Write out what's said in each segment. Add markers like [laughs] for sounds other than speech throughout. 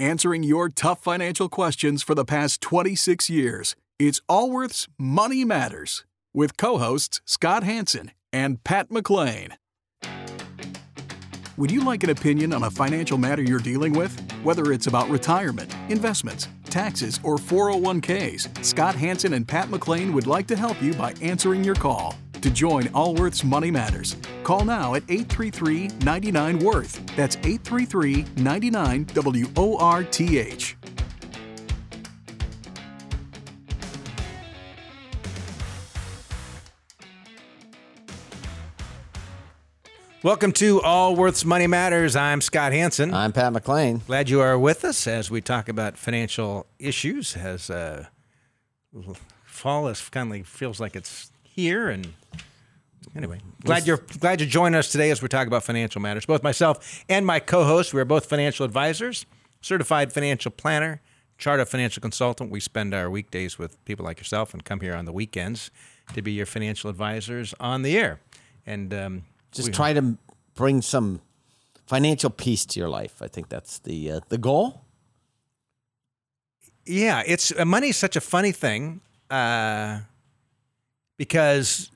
answering your tough financial questions for the past 26 years. It's Allworth's Money Matters with co hosts Scott Hanson and Pat McLean. Would you like an opinion on a financial matter you're dealing with? Whether it's about retirement, investments, taxes, or 401ks, Scott Hanson and Pat McLean would like to help you by answering your call. To join Allworth's Money Matters, call now at 833 99 Worth. That's 833 99 W O R T H. Welcome to Allworth's Money Matters. I'm Scott Hanson. I'm Pat McLean. Glad you are with us as we talk about financial issues. As uh, [laughs] fall is finally feels like it's here, and anyway, glad you're glad you're joining us today as we talk about financial matters. Both myself and my co-host, we are both financial advisors, certified financial planner, chartered financial consultant. We spend our weekdays with people like yourself and come here on the weekends to be your financial advisors on the air. And um, Just we- try to bring some financial peace to your life. I think that's the uh, the goal. Yeah, it's uh, money is such a funny thing uh, because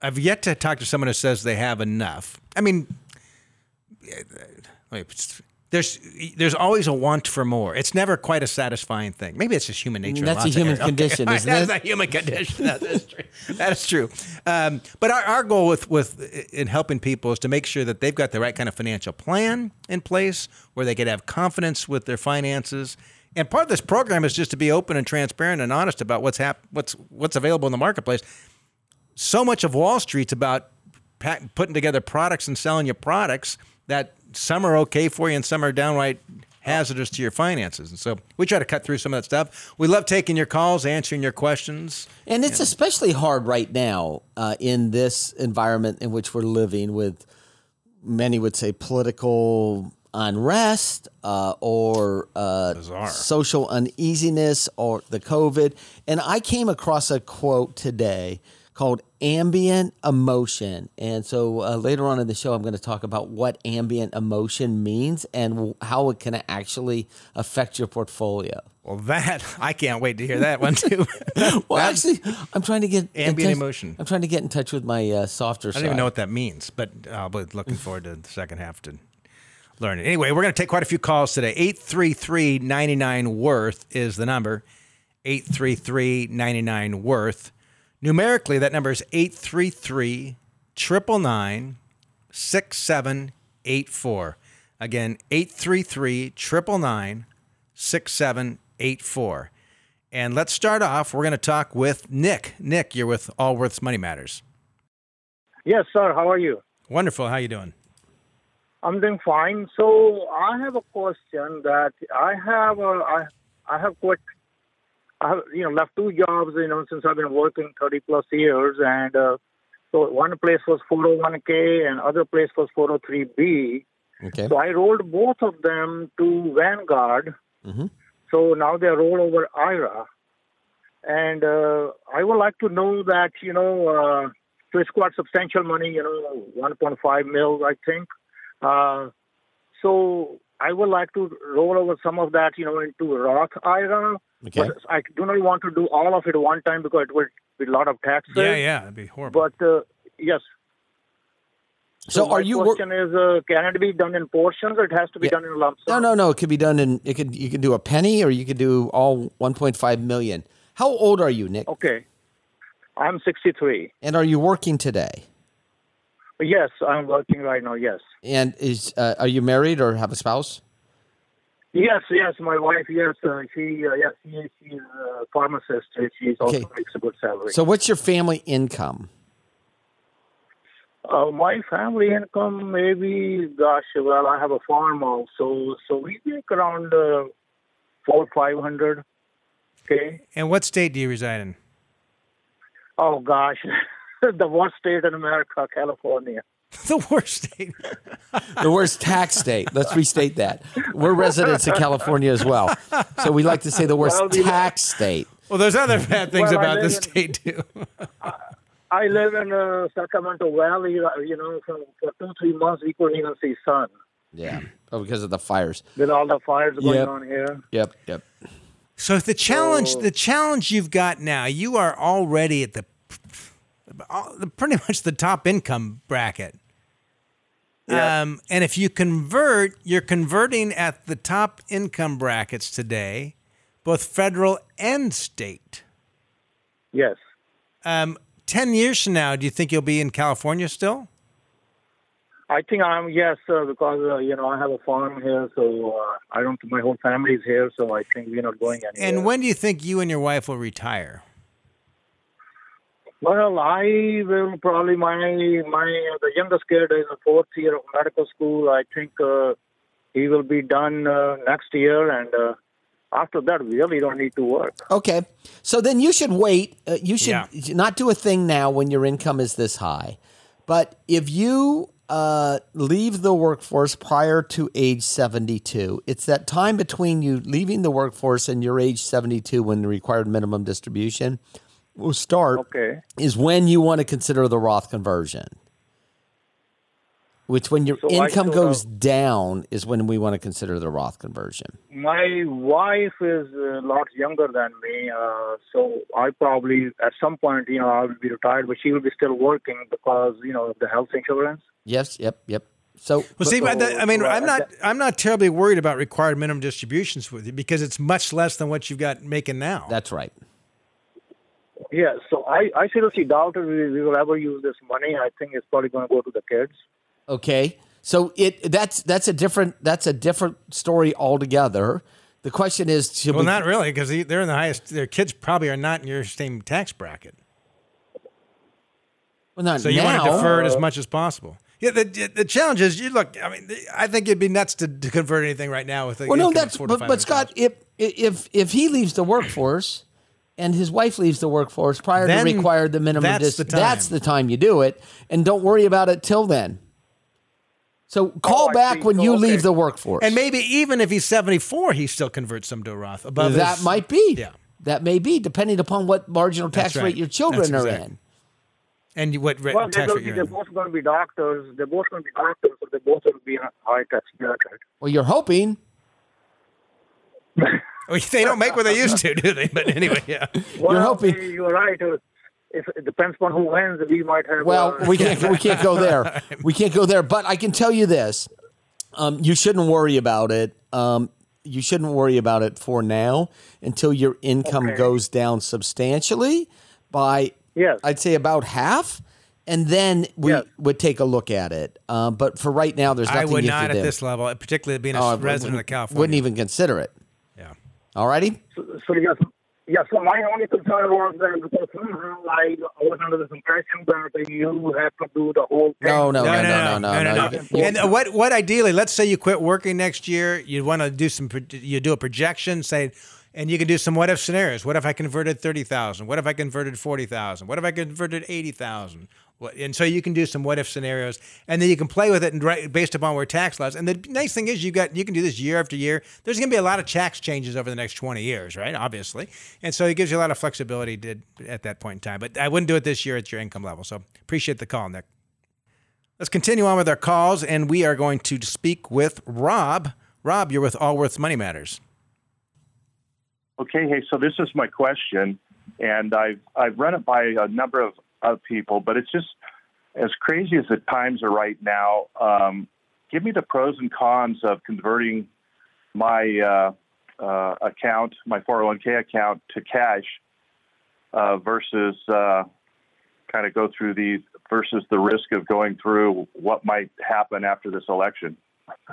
I've yet to talk to someone who says they have enough. I mean, there's there's always a want for more. It's never quite a satisfying thing. Maybe it's just human nature. That's a human. Okay, condition, [laughs] isn't That's a human condition. That is true. That is true. Um, but our, our goal with with in helping people is to make sure that they've got the right kind of financial plan in place where they can have confidence with their finances. And part of this program is just to be open and transparent and honest about what's hap- what's what's available in the marketplace. So much of Wall Street's about pa- putting together products and selling you products that some are okay for you and some are downright hazardous to your finances. And so we try to cut through some of that stuff. We love taking your calls, answering your questions. And it's especially hard right now uh, in this environment in which we're living with many would say political unrest uh, or uh, social uneasiness or the COVID. And I came across a quote today called ambient emotion. And so uh, later on in the show, I'm going to talk about what ambient emotion means and how it can actually affect your portfolio. Well, that [laughs] I can't wait to hear that one too. [laughs] Well, actually, I'm trying to get in Ambient touch- emotion. I'm trying to get in touch with my uh, softer I don't even know what that means, but I'll be looking forward to the second half to learn it. Anyway, we're going to take quite a few calls today. 833 99 Worth is the number. 833 99 Worth. Numerically, that number is 833 999 6784. Again, 833 999 6784. And let's start off. We're going to talk with Nick. Nick, you're with Allworth's Money Matters. Yes, sir. How are you? Wonderful. How you doing? I'm doing fine. So I have a question that I have. A, I I have quit. I have you know left two jobs you know since I've been working 30 plus years, and uh, so one place was 401k and other place was 403b. Okay. So I rolled both of them to Vanguard. Mm-hmm. So now they're rolled over IRA. And uh, I would like to know that, you know, uh, so it's quite substantial money, you know, 1.5 mil, I think. Uh, so I would like to roll over some of that, you know, into Roth IRA. Okay. But I do not want to do all of it one time because it would be a lot of taxes. Yeah, yeah, it'd be horrible. But uh, yes. So, my are you? Wor- question is, uh, can it be done in portions or it has to be Yeah. done in a lump no, sum? no, no. It could be done in. It could. You could do a penny, or you could do all 1.5 million. How old are you, Nick? Okay. I'm 63. And are you working today? Yes, I'm working right now. Yes. And is uh, are you married or have a spouse? Yes, yes, my wife, yes, uh, she, uh, yes, she, she's a pharmacist. She's also Okay. makes a good salary. So, what's your family income? uh, my family income, maybe, gosh, well, I have a farm also, so we make around uh, four, five hundred. Okay. and what state do you reside in? Oh gosh, [laughs] [laughs] the worst state in America, California. [laughs] the worst state. The worst tax state. Let's restate that. We're residents of California as well, so we like to say the worst Well, we- tax state. Well, there's other bad things Well, about live this in- state too. [laughs] I live in uh, Sacramento Valley. uh, You know, for, for two, three months we couldn't even see sun. Yeah. Oh, because of the fires. with all the fires going Yep. on here. Yep, yep. So the challenge, So- the challenge you've got now, you are already at the, all- pretty much the top income bracket. Yeah. Um, and if you convert, you're converting at the top income brackets today, both federal and state. Yes. Um, Ten years from now, do you think you'll be in California still? I think I'm yes, uh, because uh, you know I have a farm here, so uh, I don't. My whole family's here, so I think we're not going anywhere. And when do you think you and your wife will retire? Well, I will probably my my uh, the youngest kid is a fourth year of medical school. I think uh, he will be done uh, next year, and uh, after that, we really don't need to work. Okay. So then you should wait. Uh, you should Yeah. not do a thing now when your income is this high. But if you uh, leave the workforce prior to age 72, it's that time between you leaving the workforce and your age 72 when the required minimum distribution will start Okay. is when you want to consider the Roth conversion. Which, when your So income goes have- down, is when we want to consider the Roth conversion. My wife is a lot younger than me, uh, so I probably at some point, you know, I will be retired, but she will be still working because you know of the health insurance. Yes, yep, yep. So, Well, see, but the- I mean, so, uh, I'm not, I'm not terribly worried about required minimum distributions with you because it's much less than what you've got making now. that's right. Yeah, so I, I seriously doubt if we, we will ever use this money. I think it's probably going to go to the kids. Okay. So it that's that's a different that's a different story altogether. The question is, should well, we, not really because they're in the highest. Their kids probably are not in your same tax bracket, well, not so you now. want to defer it as much as possible. Yeah, the, the challenge is you look. I mean, I think it'd be nuts to, to convert anything right now with. A well, no, that's but, but Scott, if if if he leaves the workforce and his wife leaves the workforce prior Then to require the minimum, that's dis- the time. that's the time you do it, and don't worry about it till then. So oh, call Oh, back when So, you oh, okay. leave the workforce, and maybe even if he's 74, he still converts some to a Roth above. that his- might be. Yeah. That may be depending upon what marginal tax right. rate your children That's are exact. in. And what re- Well, they're, tax rate to you're they're in. both going to be doctors. They're both going to be doctors, so they both will be in a high tax bracket. Well, you're hoping. [laughs] Well, [laughs] they don't make what they used to, do they? But anyway, yeah. Well, hoping- You're right. If it depends on who wins, we might have. Well, uh, we can't we can't go there. [laughs] We can't go there. But I can tell you this: um, you shouldn't worry about it. Um, you shouldn't worry about it for now until your income Okay. goes down substantially by Yes. I'd say about half, and then we Yes. would take a look at it. Um, but for right now, there's I would not can at do. this level, particularly being a Oh, resident of California. Wouldn't even consider it. Yeah. All righty. So, so yes, yes. So my only concern was that because somehow I was under this impression that you have to do the whole thing. No, no, No, no, no, no, no, no. no. And uh, what what ideally, let's say you quit working next year, you want to do some, you do a projection, say, and you can do some what if scenarios. What if I converted thirty thousand? What if I converted forty thousand? What if I converted eighty thousand? And so you can do some what if scenarios, and then you can play with it and based upon where tax laws. And the nice thing is, you got you can do this year after year. There's going to be a lot of tax changes over the next twenty years, right? Obviously, and so it gives you a lot of flexibility to, at that point in time. But I wouldn't do it this year at your income level. So appreciate the call, Nick. Let's continue on with our calls, and we are going to speak with Rob. Rob, you're with Allworth Money Matters. Okay, hey, so this is my question, and I've I've run it by a number of, of people, but it's just as crazy as the times are right now. Um, give me the pros and cons of converting my uh, uh, account, my 401k account, to cash uh, versus uh, kind of go through the versus the risk of going through what might happen after this election.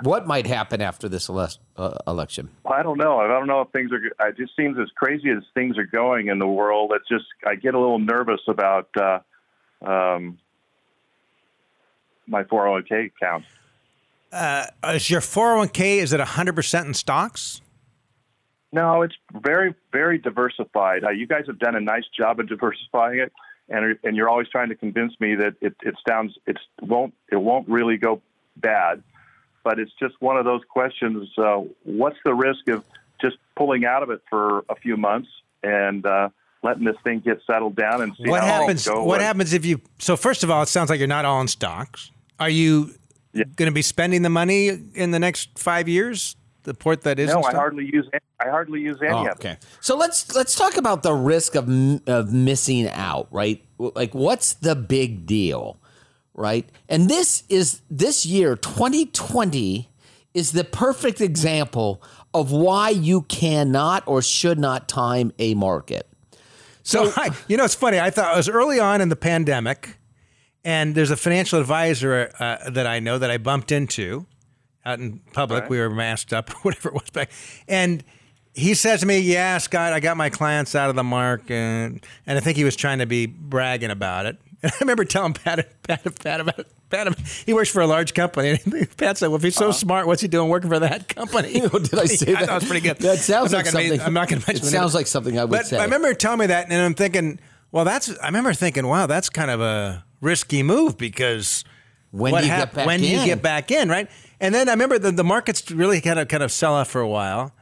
What might happen after this elec- uh, election? I don't know. I don't know if things are. It just seems as crazy as things are going in the world. It's just I get a little nervous about uh, um, my 401k account. Uh, is your 401k is it 100% in stocks? No, it's very very diversified. Uh, you guys have done a nice job of diversifying it, and and you're always trying to convince me that it it sounds it won't it won't really go bad. But it's just one of those questions. Uh, what's the risk of just pulling out of it for a few months and uh, letting this thing get settled down and see What how happens? things go? What And- happens if you? So first of all, it sounds like you're not all in stocks. Are you Yeah. going to be spending the money in the next five years? The port that isn't. No, I hardly use. I hardly use any Oh, of it. okay. So let's let's talk about the risk of of missing out, right? Like, what's the big deal, right? And this is this year, 2020, is the perfect example of why you cannot or should not time a market. So, [laughs] I, you know, it's funny. I thought it was early on in the pandemic, and there's a financial advisor uh, that I know that I bumped into out in public. Right. We were masked up, [laughs] or whatever it was back, and he says to me, "Yeah, Scott, I got my clients out of the mark," and and I think he was trying to be bragging about it. And [laughs] I remember telling Pat, Pat, Pat about it. Pat, he works for a large company. And [laughs] Pat said, "Well, if he's so uh-huh. smart, what's he doing working for that company?" [laughs] Did I say Yeah, that? that was pretty good. That sounds like something. I'm not going to mention. It name. sounds like something I would But say. I remember telling me that, and I'm thinking, well, that's. I remember thinking, wow, that's kind of a risky move because When what do you hap- get back when do you in? get back in, right? And then I remember the, the markets really kind of kind of sell off for a while,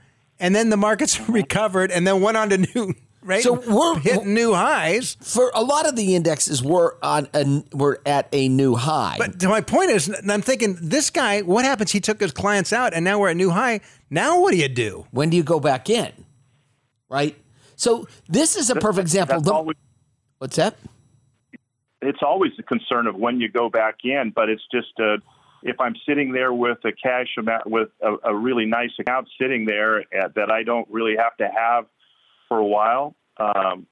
and then the markets recovered, and then went on to new right. So we're- hitting new highs. For a lot of the indexes, we're on a, we're at a new high. But to my point is, and I'm thinking, this guy, what happens? He took his clients out, and now we're at new high. Now what do you do? when do you go back in? Right. So this is a perfect example. That's The- always, what's that? it's always a concern of when you go back in, but it's just uh, if I'm sitting there with a cash amount, with a, a really nice account sitting there uh, that I don't really have to have for a while. Um,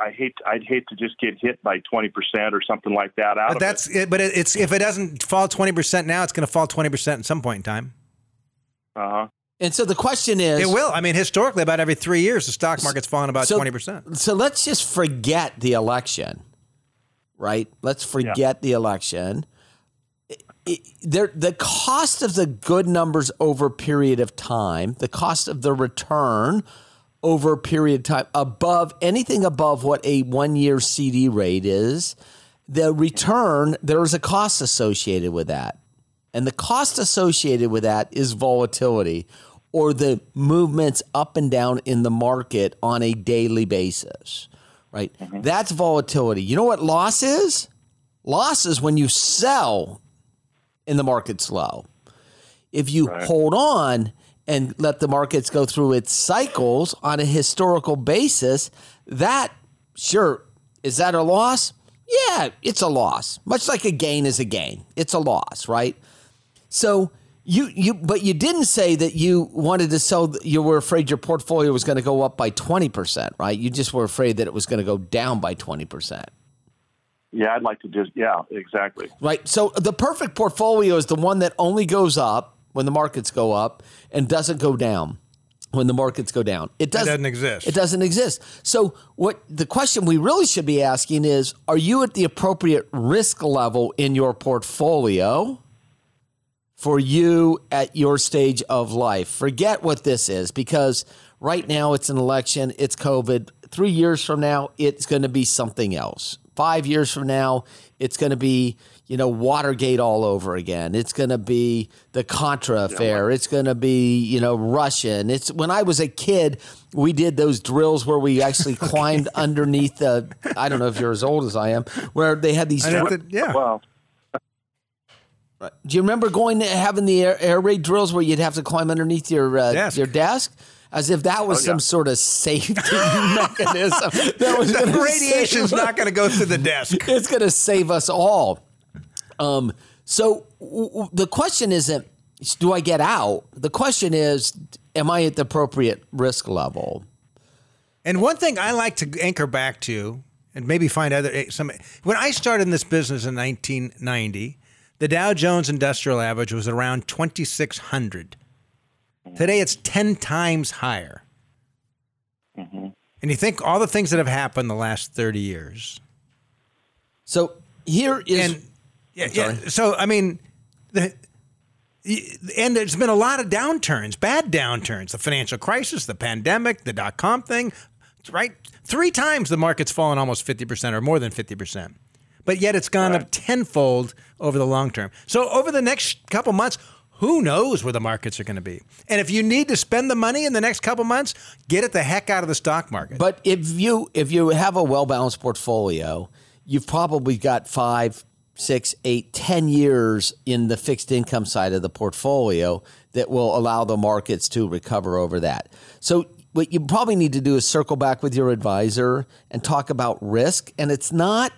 I hate I'd hate to just get hit by twenty percent or something like that out But of that's it. it. But it's if it doesn't fall 20 percent now, it's going to fall 20 percent at some point in time. Uh-huh. And so the question is, It will. I mean, historically, about every three years, the stock market's fallen about So- twenty percent. So let's just forget the election, right? Let's forget the election. It- it- there, the cost of the good numbers over a period of time, the cost of the return over a period of time above anything above what a one year CD rate is, the return, there is a cost associated with that. And the cost associated with that is volatility or the movements up and down in the market on a daily basis, right? Mm-hmm. That's volatility. You know what loss is? Loss is when you sell and the market's low. If you hold on and let the markets go through its cycles on a historical basis, that sure is that a loss? Yeah, it's a loss. Much like a gain is a gain. It's a loss, right? So you you but you didn't say that you wanted to sell you were afraid your portfolio was going to go up by 20%, right? You just were afraid that it was going to go down by 20%. Yeah, I'd like to just yeah, exactly. Right. So the perfect portfolio is the one that only goes up when the markets go up and doesn't go down when the markets go down. It doesn't, doesn't exist. It doesn't exist. So what the question we really should be asking is are you at the appropriate risk level in your portfolio? For you at your stage of life, forget what this is because right now it's an election, it's COVID. Three years from now, it's going to be something else. Five years from now, it's going to be, you know, Watergate all over again. It's going to be the Contra affair. It's going to be, you know, Russian. It's when I was a kid, we did those drills where we actually [laughs] climbed underneath the. I don't know if you're as old as I am, where they had these. I have to- yeah. Well, Do you remember going to having the air, air raid drills where you'd have to climb underneath your uh, Desk. your desk? As if that was Oh, yeah. some sort of safety [laughs] mechanism [laughs] that was the radiation's not going to go through the desk. It's going to save us all. Um, so w- w- the question isn't, do I get out? The question is, am I at the appropriate risk level? And one thing I like to anchor back to, and maybe find other eh, some. When I started in this business in 1990, the Dow Jones Industrial Average was around 2,600. Today, it's 10 times higher. And you think all the things that have happened the last 30 years. So here is. and yeah, yeah. So I mean, the, and there's been a lot of downturns, bad downturns, the financial crisis, the pandemic, the dot com thing, right? Three times the market's fallen almost fifty percent or more than fifty percent, but yet it's gone up tenfold over the long term. So over the next couple months. Who knows where the markets are going to be? And if you need to spend the money in the next couple months, get it the heck out of the stock market. But if you if you have a well balanced portfolio, you've probably got five six, eight, ten years in the fixed income side of the portfolio that will allow the markets to recover over that. So what you probably need to do is circle back with your advisor and talk about risk. And it's not,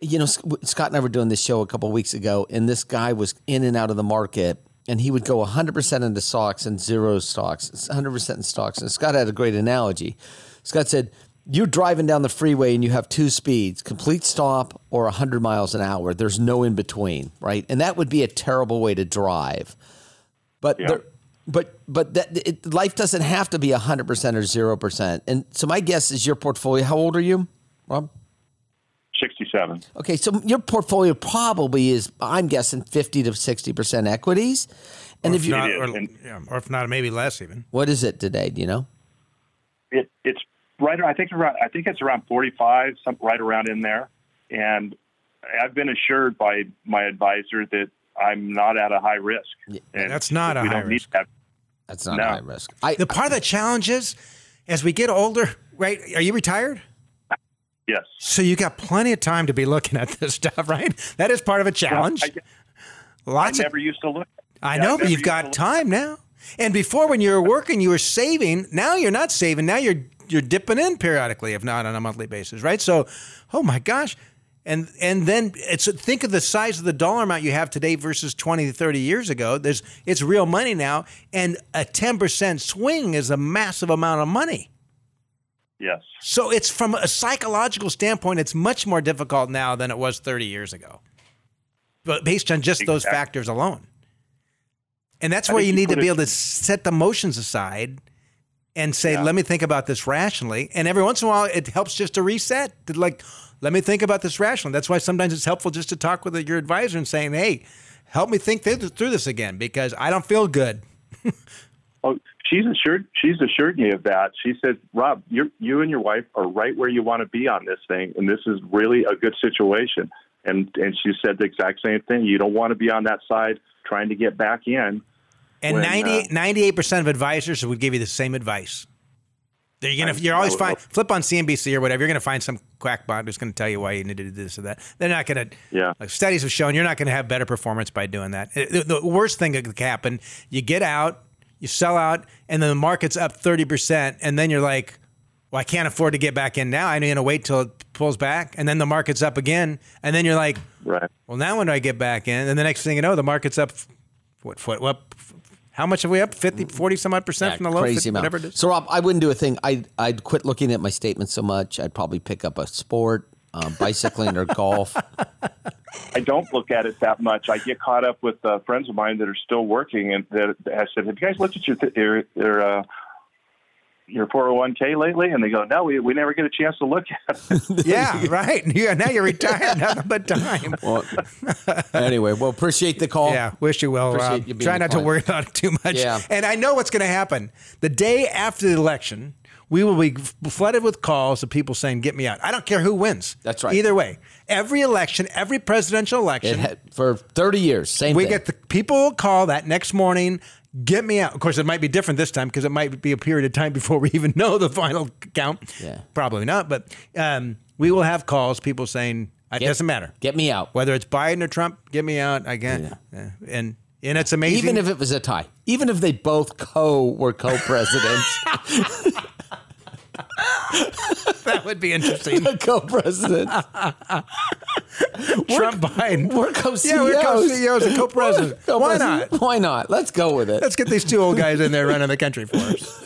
you know, Scott and I were doing this show a couple weeks ago, and this guy was in and out of the market, and he would go 100% into stocks and zero stocks, 100% in stocks. And Scott had a great analogy. Scott said, you're driving down the freeway and you have two speeds complete stop or 100 miles an hour. There's no in between right? And that would be a terrible way to drive. But Yeah. there, but but that it, life doesn't have to be 100% or 0% and so my guess is your portfolio how old are you rob? 67. okay so your portfolio probably is i'm guessing 50 to 60% equities. And or if if you not, or, and- yeah, or if not, maybe less even. what is it today? Do you know? It, it's right. I think around. I think it's around 45, some right around in there. And I've been assured by my advisor that I'm not at a high risk. And That's not a high risk. that. that's not No. high risk i The part of the challenge is, as we get older, right? Are you retired? Yes. So you got plenty of time to be looking at this [laughs] stuff, right? That is part of a challenge. I, I Lots of never used to look. I Yeah, know, I but you've got time now. And before, when you were working, you were saving. Now you're not saving. Now you're you're dipping in periodically, if not on a monthly basis, right? So, oh my gosh, and and then it's think of the size of the dollar amount you have today versus 20 30 years ago. There's it's real money now, and a 10 percent swing is a massive amount of money. Yes. So it's from a psychological standpoint, it's much more difficult now than it was 30 years ago. But based on just those factors alone. And that's where you you need to be able to set the emotions aside and say, Yeah. let me think about this rationally. And every once in a while, it helps just to reset. To like, let me think about this rationally. That's why sometimes it's helpful just to talk with your advisor and saying, hey, help me think through through this again because I don't feel good. [laughs] Oh, she's assured. She's assured me of that. She said, "Rob, you you and your wife are right where you want to be on this thing, and this is really a good situation." And and she said the exact same thing. You don't want to be on that side trying to get back in. And When, 90, uh, 98% of advisors would give you the same advice. You're gonna, I- you're always I- find flip on CNBC or whatever. You're gonna find some quackbot who's gonna tell you why you need to do this or that. They're not gonna. Yeah. Like studies have shown, you're not gonna have better performance by doing that. The, the worst thing that could happen, you get out, you sell out, and then the market's up thirty percent, and then you're like, well, I can't afford to get back in now. I'm gonna wait till it pulls back, and then the market's up again, and then you're like, Right. well, now when do I get back in? And the next thing you know, the market's up. What? What? what how much have we up? 50, 40 some odd percent from the low? crazy 50, amount. whatever it is. So, Rob, I wouldn't do a thing. I'd, I'd quit looking at my statements so much. I'd probably pick up a sport, um, bicycling or golf. I don't look at it that much. I get caught up with uh, friends of mine that are still working, and that that I said, "Have you guys looked at your th- your your, uh, your 401k lately?" And they go, "No, we, we never get a chance to look at it." [laughs] Yeah, right. [laughs] Yeah, now you're retired. Nothing but time. [laughs] Well, anyway, well, appreciate the call. Yeah, wish you well, Appreciate Rob. you Try a not to worry about it too much. Yeah. And I know what's going to happen. The day after the election, we will be flooded with calls of people saying, "Get me out." I don't care who wins. That's right. Either way, every election, every presidential election, had, for 30 years, same we thing. get the people will call that next morning. Get me out. Of course, it might be different this time because it might be a period of time before we even [laughs] know the final count. Yeah. Probably not, but um, we will have calls. People saying it Get- doesn't matter Get me out. whether it's Biden or Trump. Get me out. I can't. Yeah. And and it's amazing. Even if it was a tie, even if they both co were co-presidents, [laughs] [laughs] that would be interesting. [laughs] co-presidents, Trump Biden. we're co-CEOs. Yeah, we're co-CEOs and co-presidents. [laughs] Why Co-president. not? Why not? Let's go with it. Let's get these two old guys in there running the country for us.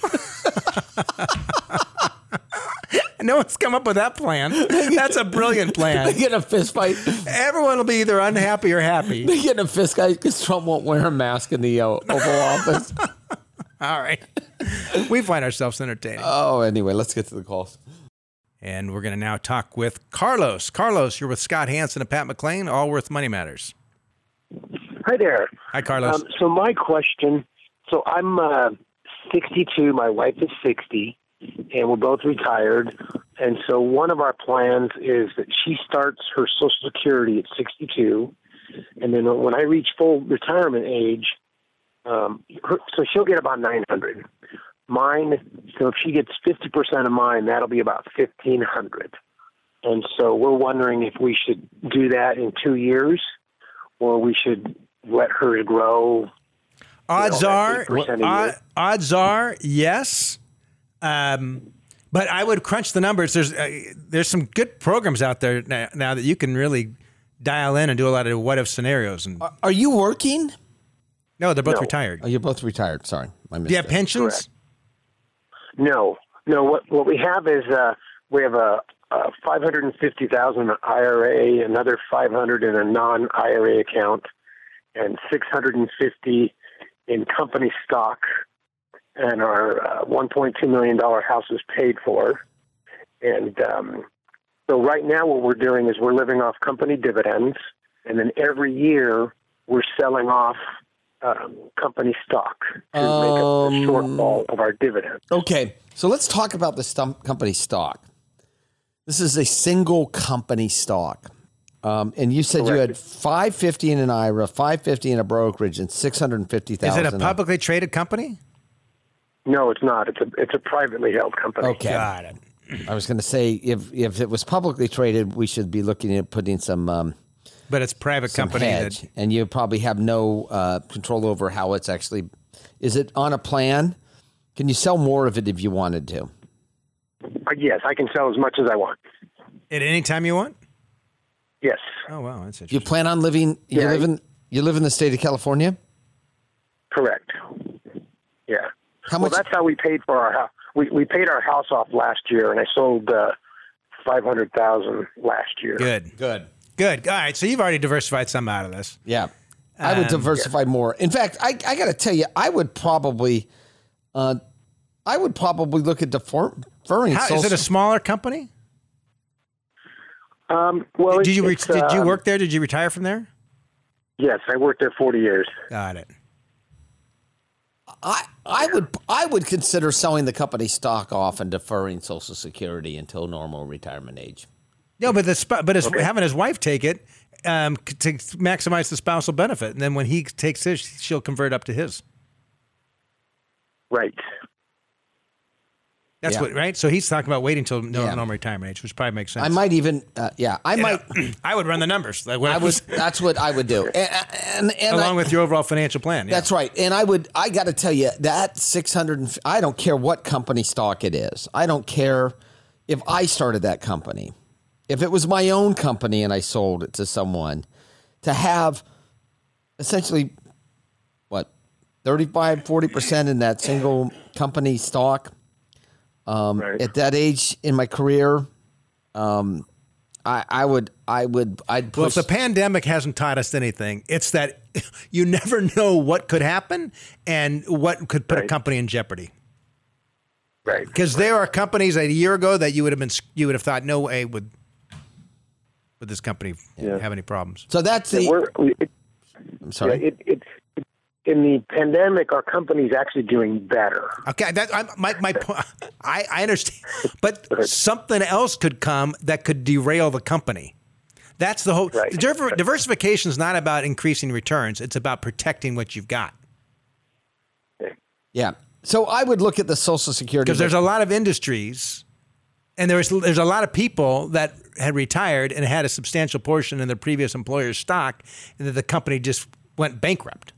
[laughs] no one's come up with that plan. That's a brilliant plan. They get in a fist fight. Everyone will be either unhappy or happy. They get in a fist fight because Trump won't wear a mask in the uh, Oval Office. All right. We find ourselves entertaining. Oh, anyway, let's get to the calls. And we're going to now talk with Carlos. Carlos, you're with Scott Hanson and Pat McLean, Allworth Money Matters. Hi there. Hi, Carlos. Um, so my question, so I'm uh, 62, my wife is 60, and we're both retired. And so one of our plans is that she starts her Social Security at 62, and then when I reach full retirement age, um, her, so she'll get about 900. Mine, so if she gets 50% of mine, that'll be about 1500. and so we're wondering if we should do that in two years, or we should let her grow. Odds know, are, 8% a od- year. odds are, yes. Um, but I would crunch the numbers. There's uh, there's some good programs out there now, now that you can really dial in and do a lot of what if scenarios. And Are you working? no, they're both No. retired. Oh, you're both retired. Sorry, I missed Do you have it. pensions? No, no. What what we have is uh, we have a, a five hundred and fifty thousand IRA, another five hundred in a non IRA account, and six hundred and fifty in company stock. And our uh, one point two million dollar house is paid for. And um, so right now, what we're doing is we're living off company dividends, and then every year we're selling off. Um, company stock to make up the Um, shortfall of our dividend. Okay, so let's talk about the stum- company stock. This is a single company stock. Um, and you said you had 550 in an IRA, 550 in a brokerage, and 650,000. Is it a in publicly traded company? No, it's not. It's a it's a privately held company. Okay. Got it. I was going to say if if it was publicly traded, we should be looking at putting some um, But it's private company. hedge, That, and you probably have no uh, control over how it's actually. Is it on a plan? Can you sell more of it if you wanted to? Uh, yes, I can sell as much as I want. at any time you want? Yes, Oh wow, that's You plan on living? You Yeah. live in you live in the state of California. correct. Yeah. How well, much? that's how we paid for our house. We we paid our house off last year, and I sold uh, five hundred thousand last year. Good, Good. Good. All right, so you've already diversified some out of this. Yeah. I would Um, diversify more. In fact, I, I got to tell you, I would probably, uh, I would probably look at defer- deferring. How, is it a smaller company? Um, well, Did you re- it's, did you um, work there? Did you retire from there? Yes, I worked there forty years. Got it. I, I would I would consider selling the company stock off and deferring Social Security until normal retirement age. No, but the sp- but his, having his wife take it um, to maximize the spousal benefit, and then when he takes his, she'll convert up to his. Right. That's Yeah. what right. So he's talking about waiting until no, Yeah. normal retirement age, which probably makes sense. I might even uh, yeah I You might know, [clears throat] I would run the numbers. Like, I would [laughs] that's what I would do and and, and along I- with your overall financial plan. Yeah. That's right. And I would, I got to tell you, that 600, I don't care what company stock it is. I don't care if I started that company. If it was my own company and I sold it to someone, to have essentially, what, 35, 40% in that single company stock um, Right. at that age in my career, um, I, I would, I would, I'd Well, if the pandemic hasn't taught us anything, it's that [laughs] you never know what could happen and what could put a company in jeopardy. Right. Because there are companies a year ago that you would have been you would have thought no way would would this company Yeah. have any problems. so that's the, We're, it, I'm yeah, sorry. it, it's in the pandemic. Our company's actually doing better. Okay, that I, my my point. I I understand, but [laughs] something else could come that could derail the company. That's the whole Right. diver- diversification is not about increasing returns; it's about protecting what you've got. Yeah. So I would look at the Social Security. Because there's a lot of industries, and there's there's a lot of people that had retired and had a substantial portion in their previous employer's stock, and that the company just went bankrupt.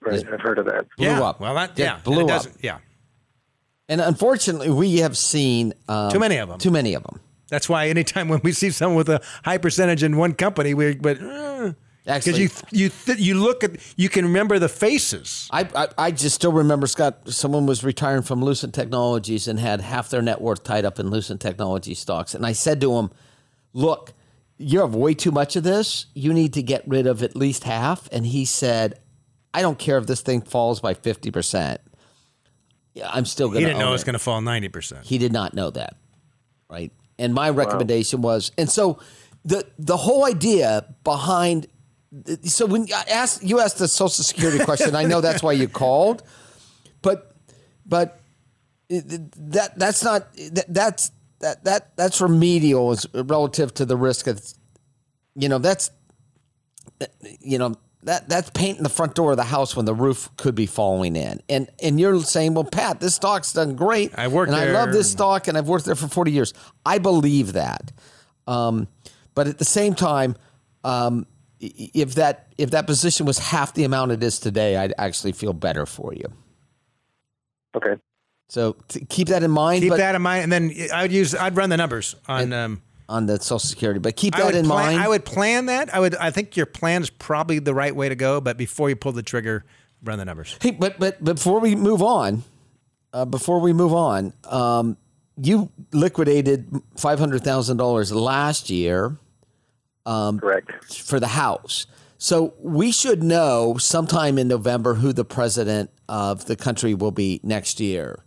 Right. I've heard of that. Blew yeah. up. Well, that Yeah, yeah, and blew it up. Yeah. and unfortunately, we have seen um, Too many of 'em. Too many of them. That's why anytime [laughs] when we see someone with a high percentage in one company, we but because you you th- you look at you can remember the faces. I, I I just still remember Scott. Someone was retiring from Lucent Technologies and had half their net worth tied up in Lucent Technology stocks. And I said to him, "Look, you have way too much of this. You need to get rid of at least half." And he said, "I don't care if this thing falls by fifty percent. I'm still going to He didn't know it was going to fall ninety percent. He did not know that, right? And my recommendation was, and so the the whole idea behind, so when I asked you asked the Social Security question, I know that's why you called, but but that that's not that, that's that that that's remedial as relative to the risk of, you know that's you know that that's painting the front door of the house when the roof could be falling in. And and you're saying, well, Pat, this stock's done great. I worked and I love this stock, and I've worked there for 40 years. I believe that. Um, but at the same time, um, if that if that position was half the amount it is today, I'd actually feel better for you. Okay. So t- keep that in mind. Keep but that in mind, and then I would use. I'd run the numbers on. Um, on the Social Security, but keep that in plan, mind. I would plan that. I would. I think your plan is probably the right way to go. But before you pull the trigger, run the numbers. Hey, but but before we move on, uh, before we move on, um, you liquidated five hundred thousand dollars last year Correct. for the house. So we should know sometime in November who the president of the country will be next year,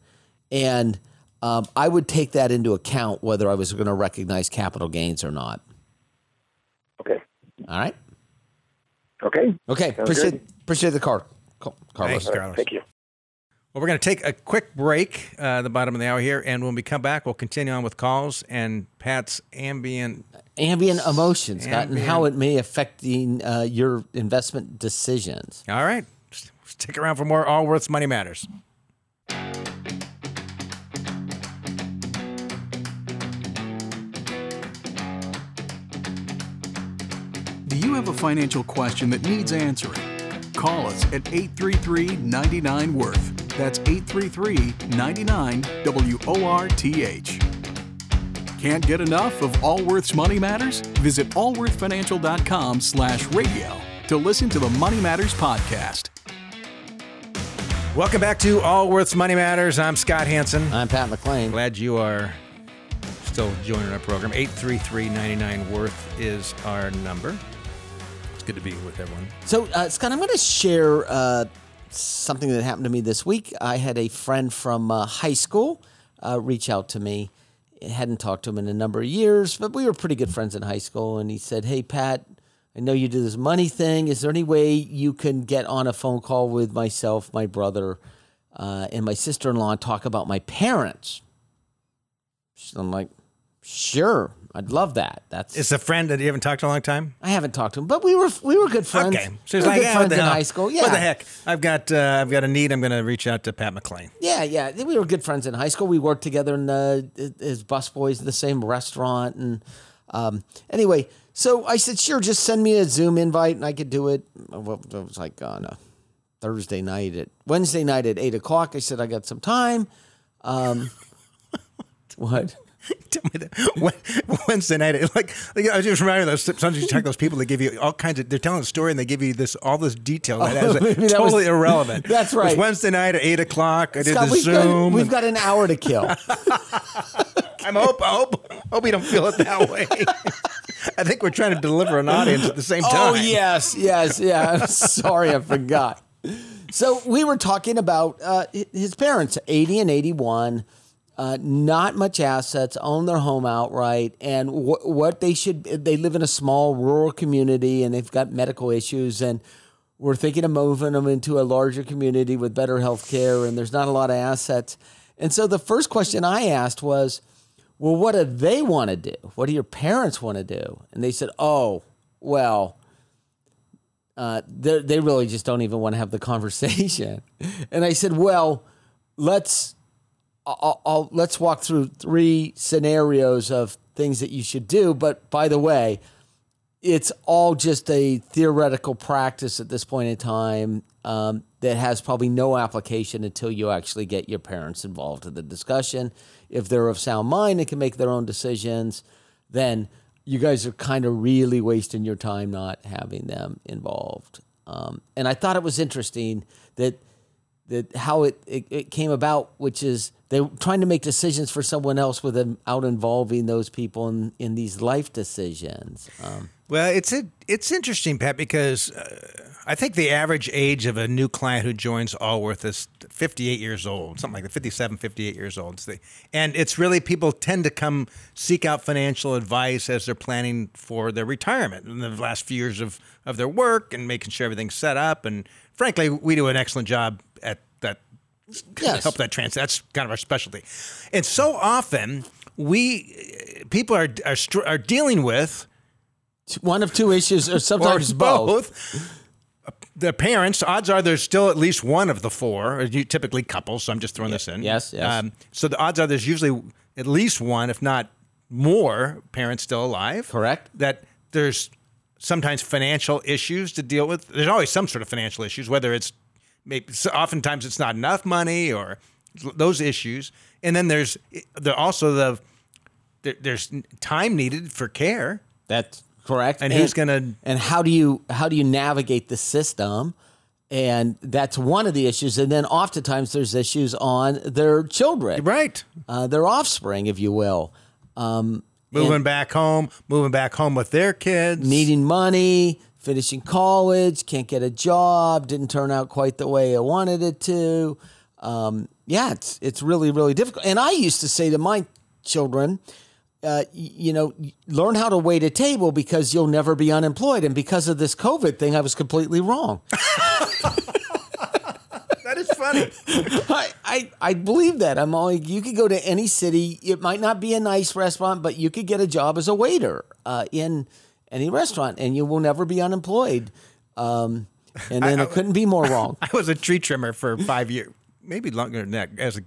and um, I would take that into account whether I was going to recognize capital gains or not. Okay. All right. Okay. Okay. Sounds Appreciate good. appreciate the card, Carlos. Thanks, Carlos. Thank you. Well, we're going to take a quick break uh, at the bottom of the hour here, and when we come back, we'll continue on with calls and Pat's ambient. Ambient emotions, Scott, and how it Ambient. may affecting uh, your investment decisions. All right, stick around for more All Allworth's Money Matters. Do you have a financial question that needs answering? Call us at 833 99 Worth. That's 833 99 W O R T H. Can't get enough of Allworth's Money Matters? Visit allworthfinancial.com slash radio to listen to the Money Matters podcast. Welcome back to Allworth's Money Matters. I'm Scott Hanson. I'm Pat McLean. Glad you are still joining our program. 833 Worth is our number. It's good to be with everyone. So, uh, Scott, I'm going to share uh, something that happened to me this week. I had a friend from uh, high school uh, reach out to me. Hadn't talked to him in a number of years, but we were pretty good friends in high school. And he said, Hey, Pat, I know you do this money thing. Is there any way you can get on a phone call with myself, my brother, uh, and my sister in law and talk about my parents? So I'm like, Sure, I'd love that. That's It's a friend that you haven't talked to in a long time. I haven't talked to him, but we were we were good friends. Okay, so he's we were like, good yeah, what friends the in hell? high school. Yeah, What the heck? I've got uh, I've got a need. I'm going to reach out to Pat McLean. Yeah, yeah. We were good friends in high school. We worked together in uh, as busboys in the same restaurant. And um, anyway, so I said, sure, just send me a Zoom invite and I could do it. Well, it was like on a Thursday night at Wednesday night at eight o'clock. I said, I got some time. Um, [laughs] what? [laughs] Tell me that Wed- Wednesday night, it- like, like I was just reminded those sometimes you talk to those people that give you all kinds of. They're telling a story and they give you this all this detail that is Oh, [laughs] maybe that totally was- irrelevant. [laughs] That's right. It was. Wednesday night at eight o'clock. I did Scott, the we've, got, Zoom. we've got an hour to kill. I'm hope I hope hope you don't feel it that way. I think we're trying to deliver an audience at the same time. Oh yes, yes, yeah. I'm sorry, I forgot. So we were talking about uh, his parents, eighty and eighty-one, uh, not much assets, own their home outright, and wh- what they should. They live in a small rural community, and they've got medical issues, and we're thinking of moving them into a larger community with better health care, and there's not a lot of assets. And so the first question I asked was, well, what do they want to do? What do your parents want to do? And they said, oh, well, uh, they they really just don't even want to have the [laughs] conversation. And I said, well, let's I'll, I'll, let's walk through three scenarios of things that you should do. But by the way, it's all just a theoretical practice at this point in time um, that has probably no application until you actually get your parents involved in the discussion. If they're of sound mind and can make their own decisions, then you guys are kind of really wasting your time not having them involved. Um, and I thought it was interesting that that how it, it, it came about, which is they're trying to make decisions for someone else without involving those people in, in these life decisions. Um, Well, it's a, it's interesting, Pat, because uh, I think the average age of a new client who joins Allworth is 58 years old, something like that, 57, 58 years old. It's the- And it's really people tend to come seek out financial advice as they're planning for their retirement in the last few years of, of their work and making sure everything's set up. And frankly, we do an excellent job at that Yes. help that trans. That's kind of our specialty. And so often we people are are, are dealing with one of two issues, or or sometimes both. the parents, odds are there's still at least one of the four, you- typically couples. So I'm just throwing this in. Um, Yes, yes. so the odds are there's usually at least one, if not more, parents still alive. Correct. That there's sometimes financial issues to deal with. There's always some sort of financial issues, whether it's maybe oftentimes it's not enough money or those issues. And then there's there also the there, there's time needed for care. That's correct. And who's gonna- And how do you how do you navigate the system? And that's one of the issues. And then oftentimes there's issues on their children, Right. uh, their offspring, if you will, um, Moving back home, moving back home with their kids. needing money, finishing college, can't get a job, didn't turn out quite the way I wanted it to. Um, yeah, it's it's really really difficult. And I used to say to my children, uh, you know, learn how to wait a table because you'll never be unemployed. And because of this COVID thing, I was completely wrong. [laughs] Funny. [laughs] I, I, I believe that. I'm all you could go to any city. It might not be a nice restaurant, but you could get a job as a waiter uh, in any restaurant, and you will never be unemployed. Um, and then it couldn't be more wrong. [laughs] I was a tree trimmer for five years, maybe longer than that. As a,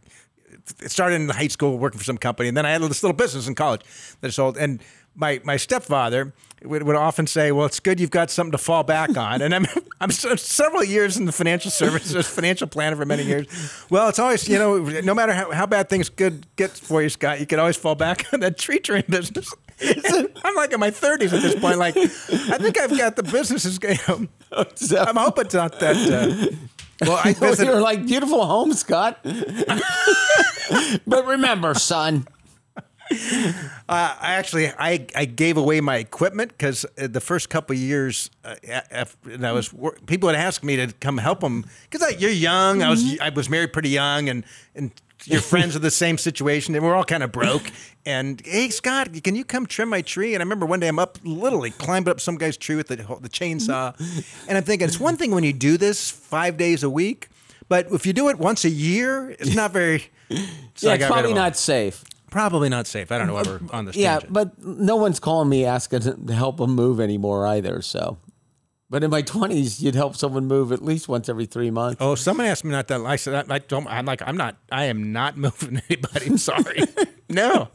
it started in high school working for some company, and then I had this little business in college that I sold. And my my stepfather would, would often say, "Well, it's good you've got something to fall back [laughs] on." And I'm I'm several years in the financial services, financial planner for many years. Well, it's always you know, no matter how, how bad things could get for you, Scott, you can always fall back on that tree trimming business. [laughs] I'm like in my 30s at this point. Like, I think I've got the businesses. You know, [laughs] I'm hoping it's not that. Uh, well, I visited, You're like beautiful home, Scott. but remember, son, Uh, I actually I, I gave away my equipment because uh, the first couple of years uh, af- and I was people would ask me to come help them because you're young. I was mm-hmm. I was married pretty young and and your friends are the same situation. And we're all kind of broke. And hey Scott can you come trim my tree? And I remember one day I'm up literally climbed up some guy's tree with the the chainsaw. Mm-hmm. And I'm thinking it's one thing when you do this five days a week but if you do it once a year it's not very so yeah, it's probably not safe. Probably not safe. I don't know we're on this. Yeah, tangent. but no one's calling me asking to help them move anymore either. So, but in my twenties, you'd help someone move at least once every three months. Oh, someone asked me not that. I said I, I don't. I'm like I'm not. I am not [laughs] moving anybody. I'm sorry. [laughs] no.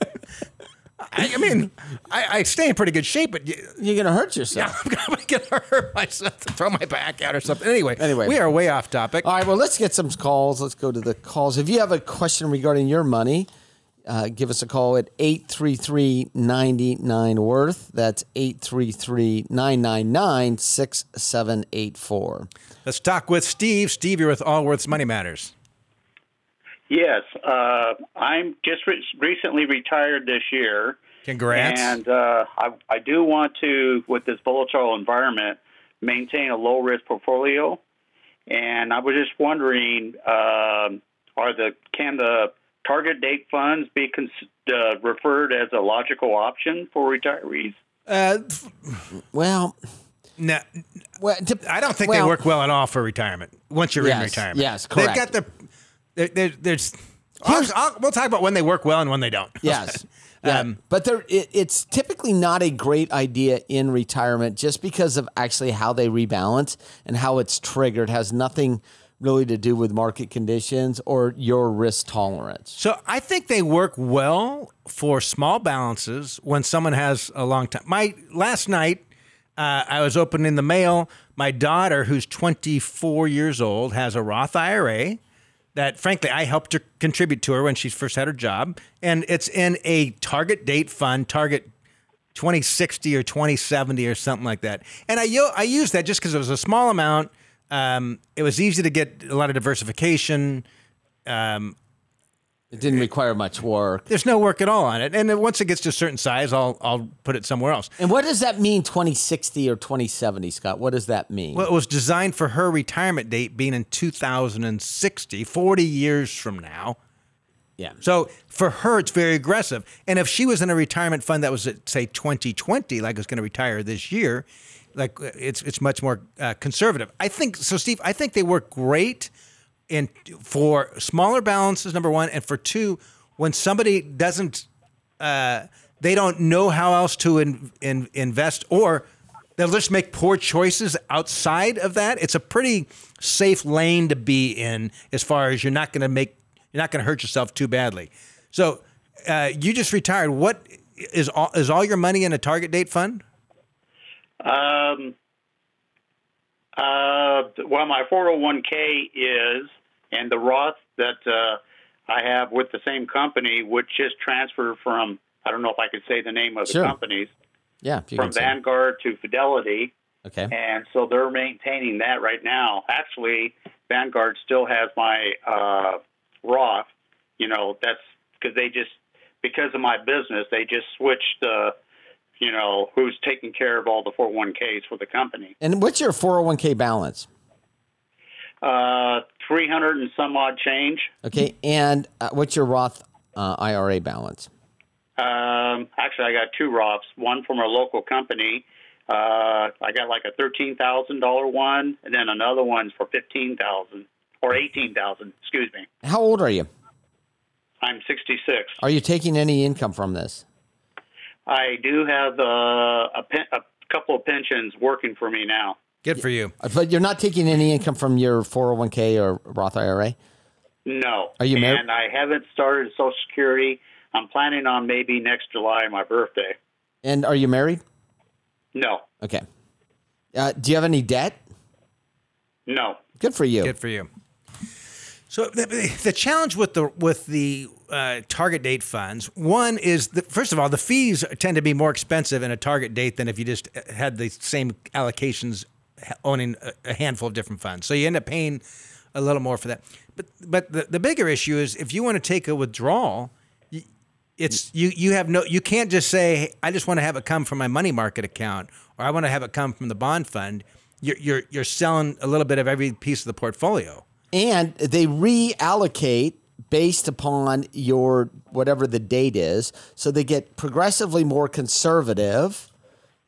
I, I mean, I, I stay in pretty good shape, but y- You're gonna hurt yourself. Yeah, [laughs] I'm gonna hurt myself to throw my back out or something. Anyway, Anyway. we are way off topic. All right, well, let's get some calls. Let's go to the calls. If you have a question regarding your money, uh, give us a call at 833 99 Worth. That's 833 999 6784. Let's talk with Steve. Steve, you're with Allworth's Money Matters. Yes, uh, I'm just re- recently retired this year. Congrats. And uh, I, I do want to, with this volatile environment, maintain a low risk portfolio. And I was just wondering, um, are the can the target date funds be cons- uh, referred as a logical option for retirees? Uh, Well, no, well dep- I don't think well, they work well at all for retirement. Once you're in retirement, yes, correct. They've got the there, there, there's. I'll, I'll, we'll talk about when they work well and when they don't. Yes. [laughs] Yeah. Um, but there, it, it's typically not a great idea in retirement just because of actually how they rebalance and how it's triggered has nothing really to do with market conditions or your risk tolerance. So I think they work well for small balances when someone has a long time. My last night, uh, I was opening the mail. My daughter, who's 24 years old, has a Roth IRA that, frankly, I helped her contribute to her when she first had her job, and it's in a target date fund, target 2060 or 2070 or something like that. And I I used that just because it was a small amount. Um, it was easy to get a lot of diversification. Um, It didn't require much work. there's no work at all on it. And then once it gets to a certain size, I'll I'll put it somewhere else. And what does that mean, 2060 or 2070, Scott? What does that mean? Well, it was designed for her retirement date being in 2060, 40 years from now. yeah. So for her, it's very aggressive. And if she was in a retirement fund that was at say 2020, like it's going to retire this year, like it's it's much more uh, conservative. I think so, Steve. I think they work great in for smaller balances. Number one, and for two, when somebody doesn't, uh, they don't know how else to in, in, invest or. they'll just make poor choices outside of that. It's a pretty safe lane to be in as far as you're not going to make you're not going to hurt yourself too badly. So uh, you just retired. What is all is all your money in a target date fund? Um, uh, well, my 401k is, and the Roth that uh, I have with the same company, which just transferred from, I don't know if I could say the name of Sure. the companies, Yeah, from. Vanguard to Fidelity. Okay. And so they're maintaining that right now. Actually, Vanguard still has my uh, Roth. You know, that's because they just, because of my business, they just switched, uh, you know, who's taking care of all the 401ks for the company. And what's your 401k balance? Uh, 300 and some odd change. Okay. And uh, what's your Roth uh, IRA balance? Um, actually, I got two Roths. One from a local company. Uh, I got like a thirteen thousand dollar one, and then another one's for fifteen thousand or eighteen thousand. Excuse me. How old are you? I'm sixty six. Are you taking any income from this? I do have uh, a, pen, a couple of pensions working for me now. Good for you. Uh, But you're not taking any income from your 401k or Roth IRA? No. Are you married? And I haven't started Social Security. I'm planning on maybe next July, my birthday. And are you married? No, Okay. Uh, do you have any debt? no. Good for you. Good for you. So the, the challenge with the with the uh, target date funds, one is first of all, the fees tend to be more expensive in a target date than if you just had the same allocations owning a- handful of different funds. So you end up paying a little more for that. But but the, the bigger issue is if you want to take a withdrawal, it's you you have no you can't just say "Hey, I just want to have it come from my money market account or I want to have it come from the bond fund. You're you're you're selling a little bit of every piece of the portfolio. And they reallocate based upon your whatever the date is. So they get progressively more conservative.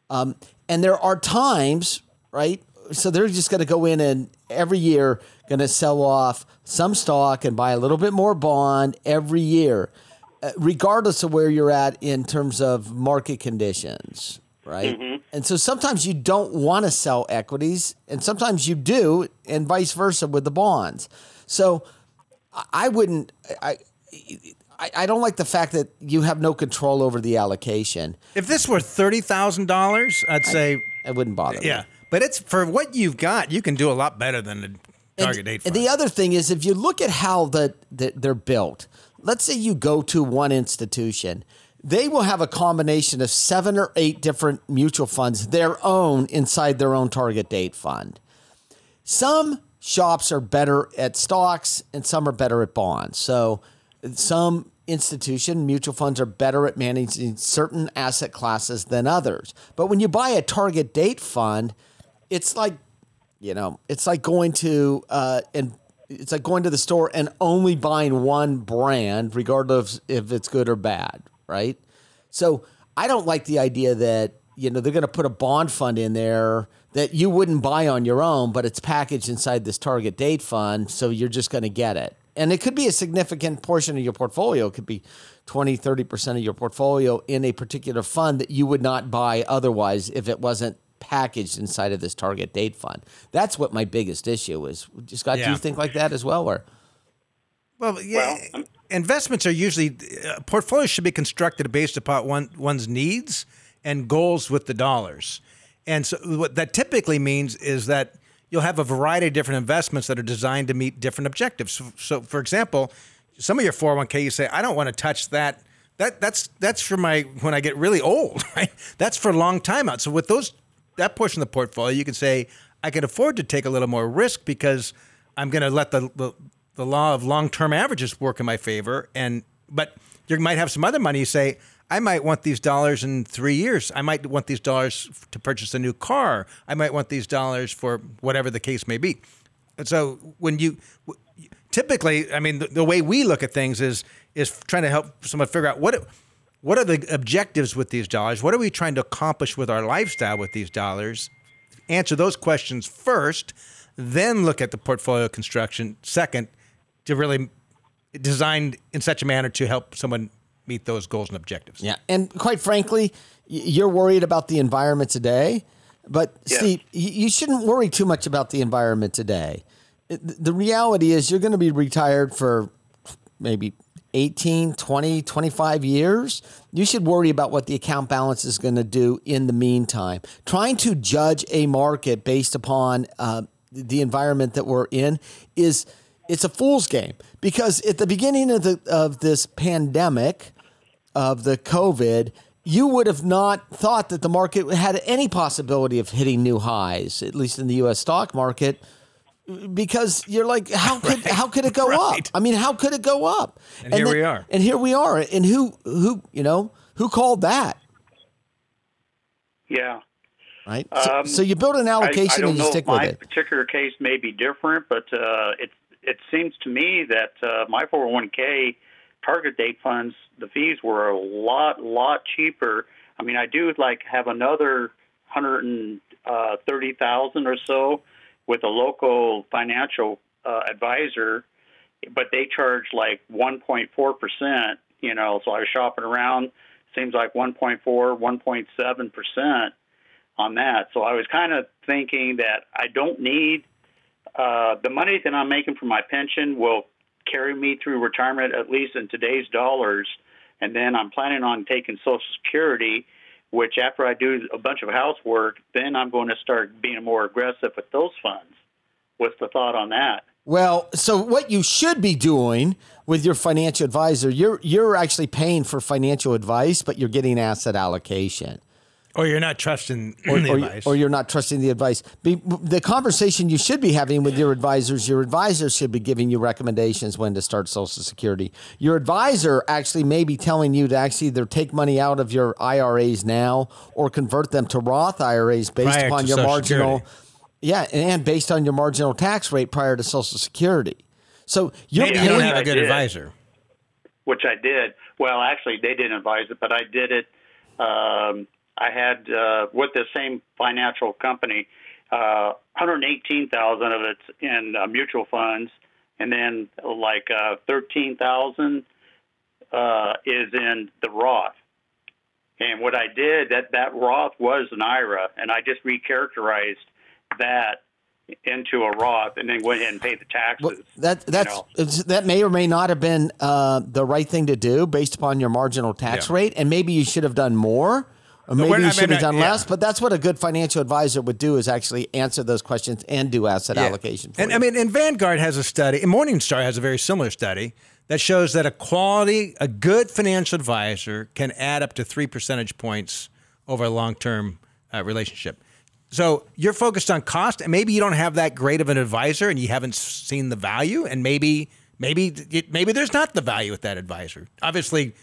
Um, and there are times right? So they're just going to go in and every year going to sell off some stock and buy a little bit more bond every year uh, regardless of where you're at in terms of market conditions right mm-hmm. and so sometimes you don't want to sell equities and sometimes you do and vice versa with the bonds so I- i wouldn't i I, I don't like the fact that you have no control over the allocation. If this were thirty thousand dollars, I'd say It wouldn't bother me. yeah. But it's for what you've got, you can do a lot better than the target and, date and fund. the other thing is, if you look at how the, the, they're built, let's say you go to one institution, they will have a combination of seven or eight different mutual funds, their own inside their own target date fund. Some shops are better at stocks and some are better at bonds. So some institution mutual funds are better at managing certain asset classes than others. But when you buy a target date fund, it's like you know, it's like going to uh, and it's like going to the store and only buying one brand, regardless if it's good or bad, right? So I don't like the idea that you know they're going to put a bond fund in there that you wouldn't buy on your own, but it's packaged inside this target date fund, so you're just going to get it. And it could be a significant portion of your portfolio. It could be 20, 30% of your portfolio in a particular fund that you would not buy otherwise if it wasn't packaged inside of this target date fund. That's what my biggest issue is. Scott, do you think like that as well? Or Well, yeah. Investments are usually uh, portfolios should be constructed based upon one, one's needs and goals with the dollars. And so what that typically means is that you'll have a variety of different investments that are designed to meet different objectives. So, so for example, some of your 401k you say I don't want to touch that that that's that's for my when I get really old, [laughs] right? That's for a long time out. So with those that portion of the portfolio, you can say I can afford to take a little more risk because I'm going to let the, the the law of long-term averages work in my favor. And but you might have some other money. You say I might want these dollars in three years. I might want these dollars to purchase a new car. I might want these dollars for whatever the case may be. And so when you typically, I mean, the, the way we look at things is is trying to help someone figure out what what are the objectives with these dollars. What are we trying to accomplish with our lifestyle with these dollars? Answer those questions first, then look at the portfolio construction second to really design in such a manner to help someone meet those goals and objectives. Yeah, and quite frankly, you're worried about the environment today, But Yes. Steve, you, you shouldn't worry too much about the environment today. The reality is you're going to be retired for maybe 18, 20, 25 years. You should worry about what the account balance is going to do in the meantime. Trying to judge a market based upon uh, the environment that we're in is it's a fool's game because at the beginning of the of this pandemic of the COVID, you would have not thought that the market had any possibility of hitting new highs, at least in the U.S. stock market, because you're like, how could how could it go right. up? I mean, how could it go up? And here we are. And here we are. And who who you know who called that? Yeah. Right. So, Um, so you build an I, I allocation and you stick with it. My particular case may be different, but uh, it it seems to me that uh, my 401k target date funds, the fees were a lot lot cheaper. I mean, I do like have another hundred and uh, thirty thousand or so with a local financial uh, advisor, but they charge like one point four percent. You know, so I was shopping around. Seems like 1.4, 1.7 percent on that. So I was kind of thinking that I don't need uh, the money that I'm making from my pension will carry me through retirement at least in today's dollars, and then I'm planning on taking Social Security. Which after I do a bunch of housework, then I'm going to start being more aggressive with those funds. What's the thought on that? Well, so what you should be doing with your financial advisor, you're you're actually paying for financial advice, but you're getting asset allocation. Or you're not trusting or, the or, advice. or you're not trusting the advice. Be, the conversation you should be having with your advisors, your advisors should be giving you recommendations when to start Social Security. Your advisor actually may be telling you to actually either take money out of your IRAs now or convert them to Roth IRAs based Prior upon your Social marginal, Security. yeah, and based on your marginal tax rate prior to Social Security. So you're Maybe Yeah, you don't have a good did. advisor. which I did. Well, actually, they didn't advise it, but I did it. Um, I had uh, with the same financial company, uh, 118,000 of it's in uh, mutual funds, and then like uh, 13,000 uh, is in the Roth. And what I did that that Roth was an IRA, and I just recharacterized that into a Roth, and then went ahead and paid the taxes. Well, that you that's know. that may or may not have been uh, the right thing to do based upon your marginal tax Yeah. rate, and maybe you should have done more, or maybe you should have done yeah. less. But that's what a good financial advisor would do: is actually answer those questions and do asset Yeah. allocation. For And you. I mean, and Vanguard has a study, and Morningstar has a very similar study that shows that a quality, a good financial advisor can add up to three percentage points over a long-term uh, relationship. So you're focused on cost, and maybe you don't have that great of an advisor, and you haven't seen the value, and maybe, maybe, maybe there's not the value with that advisor. Obviously,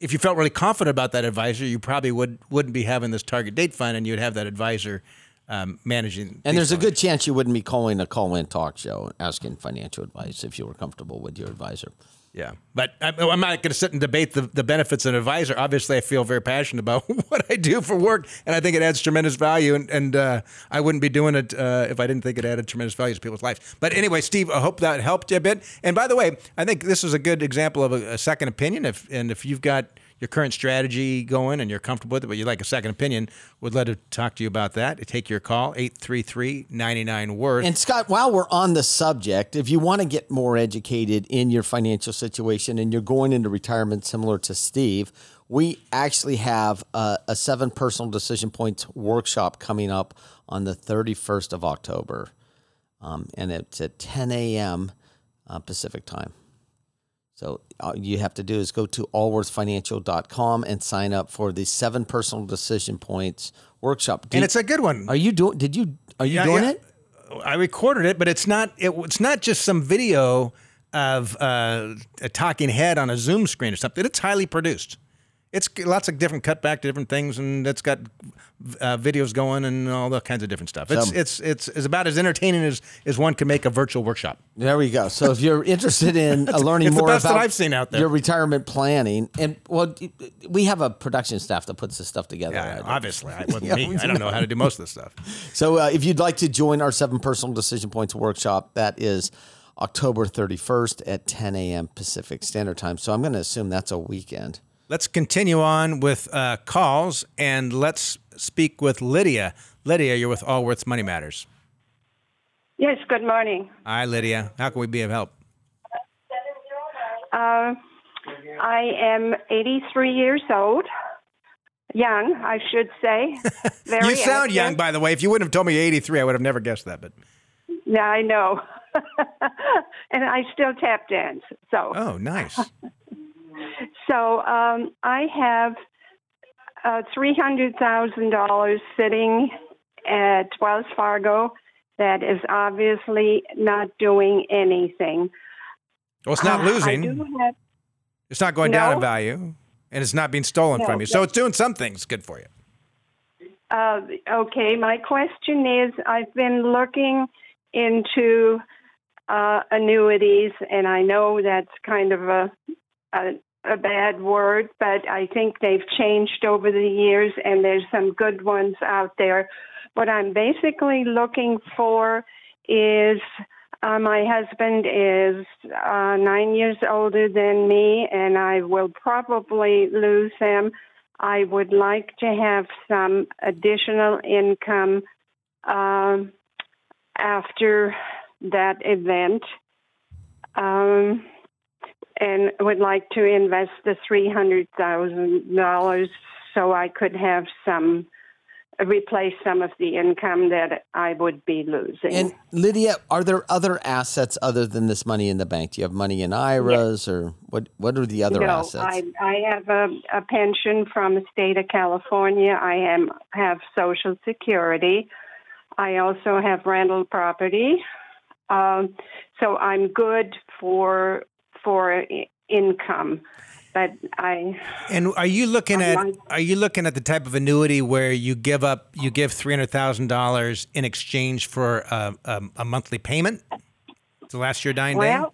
if you felt really confident about that advisor, you probably would wouldn't be having this target date fund, and you'd have that advisor um, managing. and there's a good chance you wouldn't be calling a call-in talk show asking financial advice if you were comfortable with your advisor. Yeah, but I'm not going to sit and debate the, the benefits of an advisor. Obviously, I feel very passionate about [laughs] what I do for work, and I think it adds tremendous value. And, and uh, I wouldn't be doing it uh, if I didn't think it added tremendous value to people's lives. But anyway, Steve, I hope that helped you a bit. And by the way, I think this is a good example of a, a second opinion. If and if you've got your current strategy going and you're comfortable with it, but you'd like a second opinion, would love to talk to you about that. Take your call, 833-99-WORTH. And Scott, while we're on the subject, if you want to get more educated in your financial situation and you're going into retirement similar to Steve, we actually have a, a seven personal decision points workshop coming up on the 31st of October. Um, and it's at 10 a.m. Uh, Pacific time. So all you have to do is go to allworthfinancial.com and sign up for the seven personal decision points workshop. Do and you- it's a good one. are you doing? Did you? Are you Yeah, doing yeah. it? I recorded it, but it's not. It, it's not just some video of uh, a talking head on a Zoom screen or something. It's highly produced. It's lots of different cutback to different things, and it's got uh, videos going and all the kinds of different stuff. It's it's it's it's about as entertaining as as one can make a virtual workshop. There we go. So if you're interested in uh, [laughs] learning it's the more that about I've seen out there. your retirement planning, and well, we have a production staff that puts this stuff together. Yeah, right? obviously, I wasn't [laughs] Yeah, me. I don't know how to do most of this stuff. [laughs] So uh, if you'd like to join our seven personal decision points workshop, that is October 31st at 10 a.m. Pacific Standard Time. So I'm going to assume that's a weekend. Let's continue on with uh, calls and let's speak with Lydia. Lydia, you're with Allworth's Money Matters. Yes, good morning. Hi, Lydia. How can we be of help? Uh, I am 83 years old. Young, I should say. [laughs] Very you sound active. young, by the way. If you wouldn't have told me 83, I would have never guessed that. But Yeah, I know. [laughs] and I still tap dance. So, oh, nice. [laughs] so um, I have uh, $300,000 sitting at Wells Fargo that is obviously not doing anything. Well, it's not Uh, losing. Have It's not going down in value, and it's not being stolen No, from you. So it's doing some things good for you. Uh, okay, my question is I've been looking into uh, annuities, and I know that's kind of a, a a bad word, but I think they've changed over the years, and there's some good ones out there. What I'm basically looking for is uh, my husband is uh, nine years older than me, and I will probably lose him. I would like to have some additional income um, after that event, um, and would like to invest the three hundred thousand dollars so I could have some replace some of the income that I would be losing. And Lydia, are there other assets other than this money in the bank? Do you have money in IRAs or what? What are the other no, assets? I, I have a, a pension from the state of California. I am have Social Security. I also have rental property. Um, so I'm good for for income, but I And are you looking at like- are you looking at the type of annuity where you give up you give three hundred thousand dollars in exchange for a, a, a monthly payment to last your dying day? well.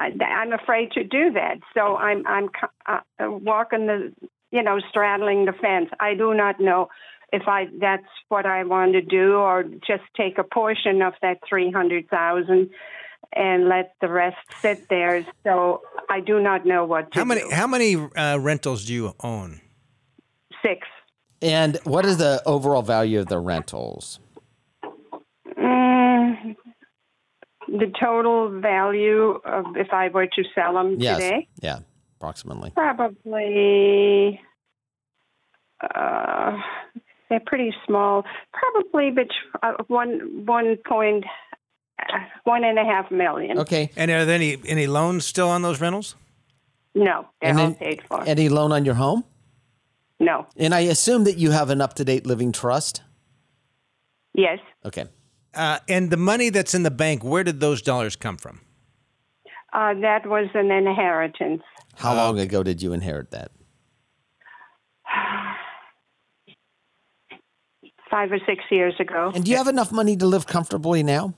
I, I'm afraid to do that, so I'm I'm uh, walking the you know straddling the fence. I do not know if I that's what I want to do, or just take a portion of that three hundred thousand and let the rest sit there. So I do not know what to How many do. how many uh, rentals do you own? Six. and what is the overall value of the rentals? Mm, the total value of if I were to sell them Yes. today. Yeah, approximately. Probably, uh, they're pretty small. Probably bet- uh, one one point one and a half million. Okay. And are there any any loans still on those rentals? No, they're And all then paid for. any loan on your home? no. And I assume that you have an up to date living trust. Yes. Okay. Uh, and the money that's in the bank, where did those dollars come from? Uh, that was an inheritance. How long ago did you inherit that? [sighs] Five or six years ago. And do you have enough money to live comfortably now?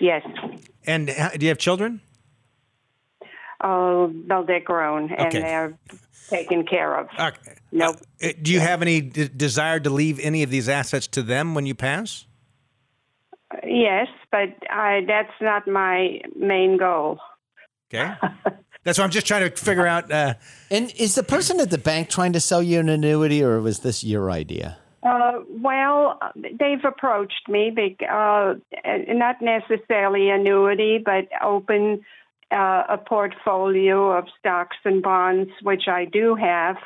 Yes. And do you have children? Oh, well, they're grown and Okay. they're taken care of. Okay. Nope. Uh, do you have any d- desire to leave any of these assets to them when you pass? Yes, but I, that's not my main goal. Okay. That's why I'm just trying to figure out. Uh, And is the person at the bank trying to sell you an annuity, or was this your idea? Uh, well, they've approached me, big, uh, not necessarily annuity, but open uh, a portfolio of stocks and bonds, which I do have.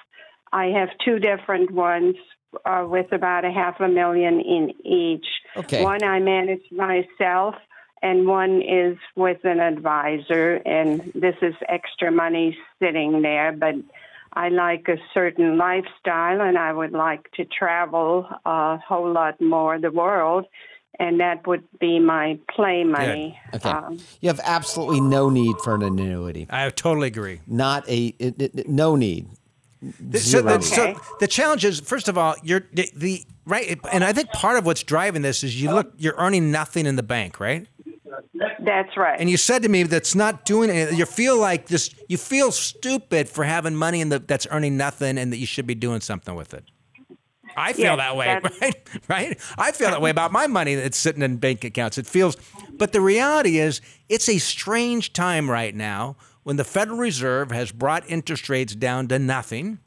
I have two different ones uh, with about a half a million in each. Okay. One I manage myself, and one is with an advisor, and this is extra money sitting there, but I like a certain lifestyle and I would like to travel a whole lot more the world, and that would be my play money. Okay. Um, You have absolutely no need for an annuity. I totally agree. Not a it, it- no need. So, Zero. the, so the challenge is, first of all, you're the, the right, and I think part of what's driving this is you look, you're earning nothing in the bank, right? That's right. And you said to me that's not doing it. You feel like this. You feel stupid for having money the that's earning nothing, and that you should be doing something with it. I feel Yes, that way, [laughs] right? Right? I feel that way about my money that's sitting in bank accounts. It feels, but the reality is, it's a strange time right now when the Federal Reserve has brought interest rates down to nothing,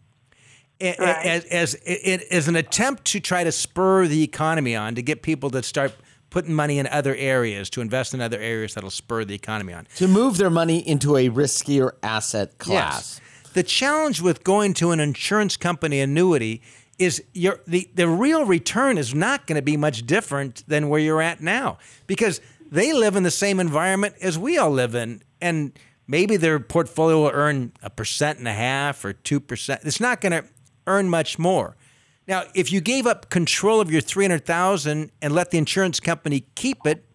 Right. as, as, as, as an attempt to try to spur the economy on, to get people to start putting money in other areas, to invest in other areas that'll spur the economy on. To move their money into a riskier asset class. Yes. The challenge with going to an insurance company annuity is your the, the real return is not going to be much different than where you're at now because they live in the same environment as we all live in and maybe their portfolio will earn a percent and a half or two percent. It's not going to earn much more. Now, if you gave up control of your three hundred thousand and let the insurance company keep it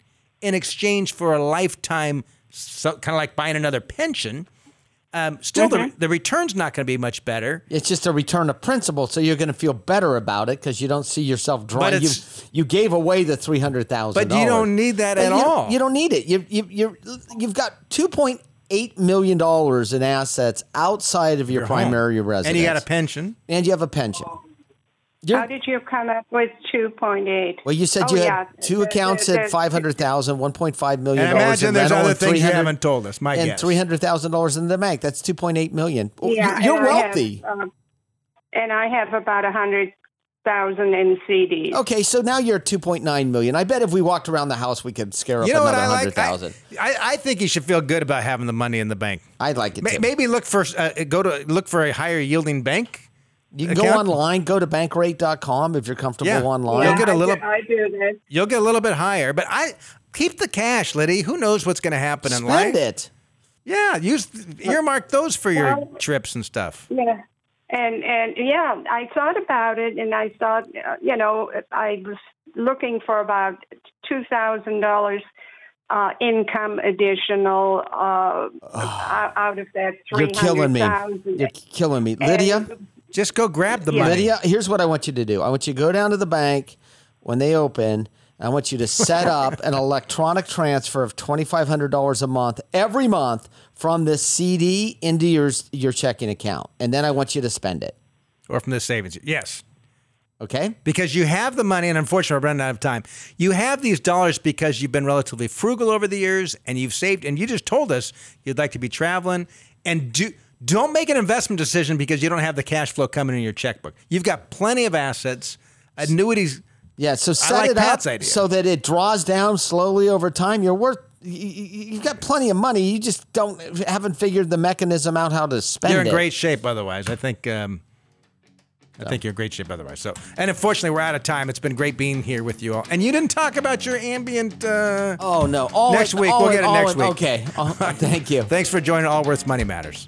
in exchange for a lifetime, so, kind of like buying another pension, um, still the, the return's not going to be much better. It's just a return of principal, so you're going to feel better about it because you don't see yourself drawing. You you gave away the three hundred thousand, But you don't need that at you all. You don't need it. You you you you've got two point eight million dollars in assets outside of your, Your home. primary residence, And you got a pension. and you have a pension. How did you come up with 2.8? Well, you said Oh, you had yeah. two The- accounts the- at the- 500,000, 1.5 million And dollars imagine in there's other and things you haven't told us. My and guess. three hundred thousand dollars in the bank. That's two point eight million. Oh, Yeah, you- you're and I have, wealthy. um, and I have about a hundred thousand in CDs. Okay, so now you're two point nine million. I bet if we walked around the house, we could scare up You know what another I hundred like? I. I, I think you should feel good about having the money in the bank. I'd like it May- too. Maybe look for uh, go to look for a higher yielding bank. You can go online, go to bankrate.com if you're comfortable Yeah. online. You'll get a I little- do, I do this. You'll get a little bit higher, but I keep the cash, Liddy. Who knows what's going to happen in life? Spend it. Yeah, use earmark those for your trips and stuff. Yeah. And and yeah, I thought about it, and I thought, uh, you know, I was looking for about two thousand dollars uh, income additional uh, [sighs] out out of that three You're killing me. You're killing me, Lydia. Just go grab the Yeah. money. Lydia, here's what I want you to do. I want you to go down to the bank when they open. I want you to set [laughs] up an electronic transfer of twenty five hundred dollars a month every month from this CD into your your checking account, and then I want you to spend it. or from the savings. Yes. Okay. Because you have the money, and unfortunately, we're running out of time. You have these dollars because you've been relatively frugal over the years, and you've saved. And you just told us you'd like to be traveling, and do don't make an investment decision because you don't have the cash flow coming in your checkbook. You've got plenty of assets, annuities. Yeah. So set like it Pat's up idea. so that it draws down slowly over time. You're worth. you- you- You've got plenty of money. You just don't haven't figured the mechanism out how to spend You're in it. great shape otherwise. I think. Um, I think you're in great shape otherwise. So, and unfortunately, we're out of time. It's been great being here with you all. And you didn't talk about your ambient. Uh, Oh no! All Next in- week. all We'll in- get it next in- week. Okay. Oh, thank you. [laughs] Thanks for joining Allworth's Money Matters.